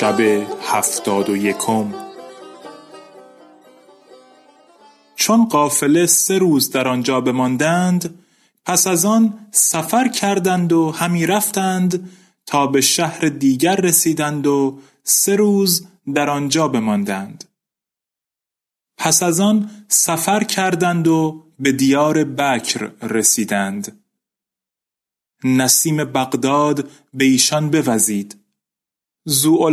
شب هفتاد و یکم. چون قافله سه روز در آنجا بماندند پس از آن سفر کردند و همی رفتند تا به شهر دیگر رسیدند و سه روز در آنجا بماندند. پس از آن سفر کردند و به دیار بکر رسیدند. نسیم بغداد به ایشان بوزید.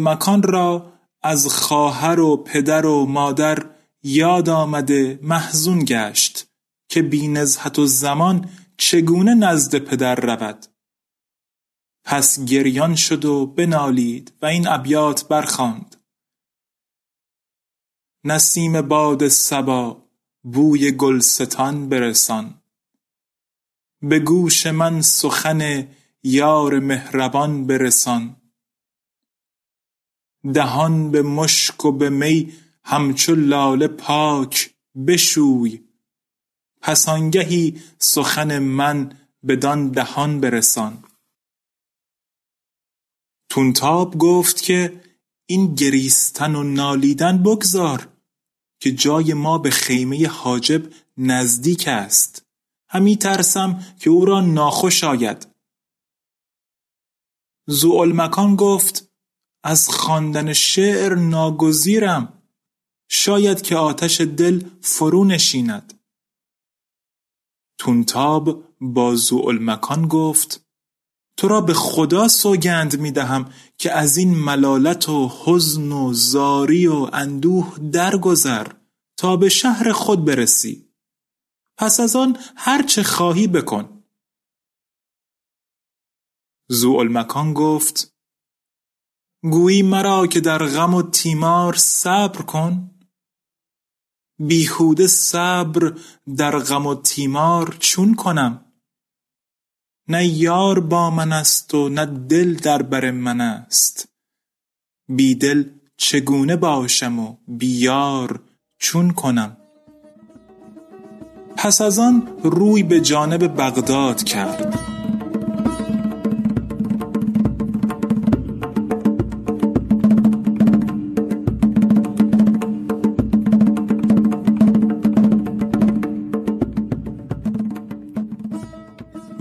مکان را از خواهر و پدر و مادر یاد آمده محزون گشت که بی نزهت و زمان چگونه نزد پدر رود. پس گریان شد و بنالید و این ابیات برخواند. نسیم باد سبا بوی گلستان برسان. به گوش من سخن یار مهربان برسان. دهان به مشک و به می همچو لاله پاک بشوی. پس آنگهی سخن من بدان دهان برسان. تونتاب گفت که این گریستن و نالیدن بگذار که جای ما به خیمه حاجب نزدیک است. همی ترسم که او را ناخوش آید. زوالمکان گفت از خواندن شعر ناگزیرم. شاید که آتش دل فرو نشیند. تونتاب با زوالمکان گفت تو را به خدا سوگند می دهم که از این ملالت و حزن و زاری و اندوه درگذر تا به شهر خود برسی. پس از آن هر چه خواهی بکن. زوالمکان گفت گویی مرا که در غم و تیمار صبر کن. بیهوده صبر در غم و تیمار چون کنم؟ نه یار با من است و نه دل در بر من است. بی دل چگونه باشم و بی یار چون کنم؟ پس از آن روی به جانب بغداد کرد.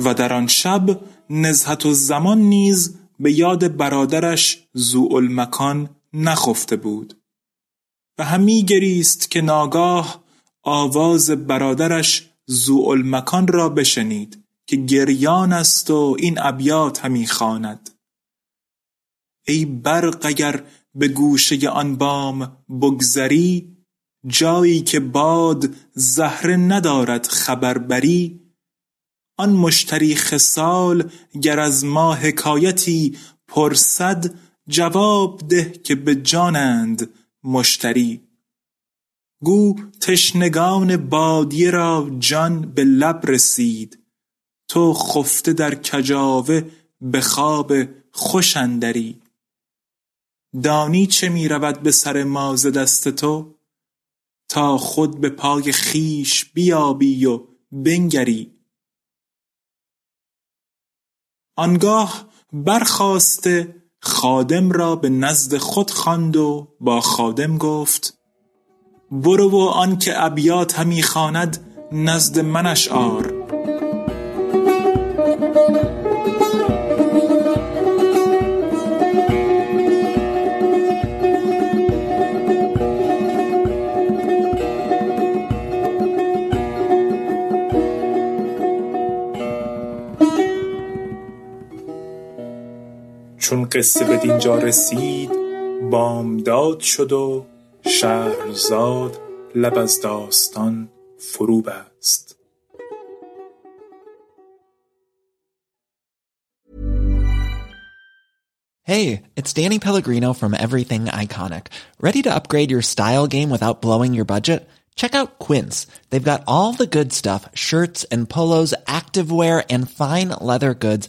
و در آن شب نزهت و زمان نیز به یاد برادرش مکان نخفته بود. و همی گریست که ناگاه آواز برادرش مکان را بشنید که گریان است و این ابیات همی خواند. ای برق اگر به گوشه آن بام بگذری جایی که باد زهره ندارد خبربری آن مشتری خسال گر از ما حکایتی پرسد جواب ده که به جانند مشتری. گو تشنگان بادیه را جان به لب رسید. تو خفته در کجاوه به خواب خوش اندری. دانی چه می رود به سر ما دست تو؟ تا خود به پای خویش بیابی و بنگری. آنگاه برخاسته خادم را به نزد خود خواند و با خادم گفت برو و آنکه ابیات همی خواند نزد منش آر. قصه بدینجا رسید بامداد شد و شهرزاد لب از داستان فرو بست Hey, it's Danny Pellegrino from Everything Iconic. Ready to upgrade your style game without blowing your budget? Check out Quince. They've got all the good stuff shirts and polos, activewear, and fine leather goods,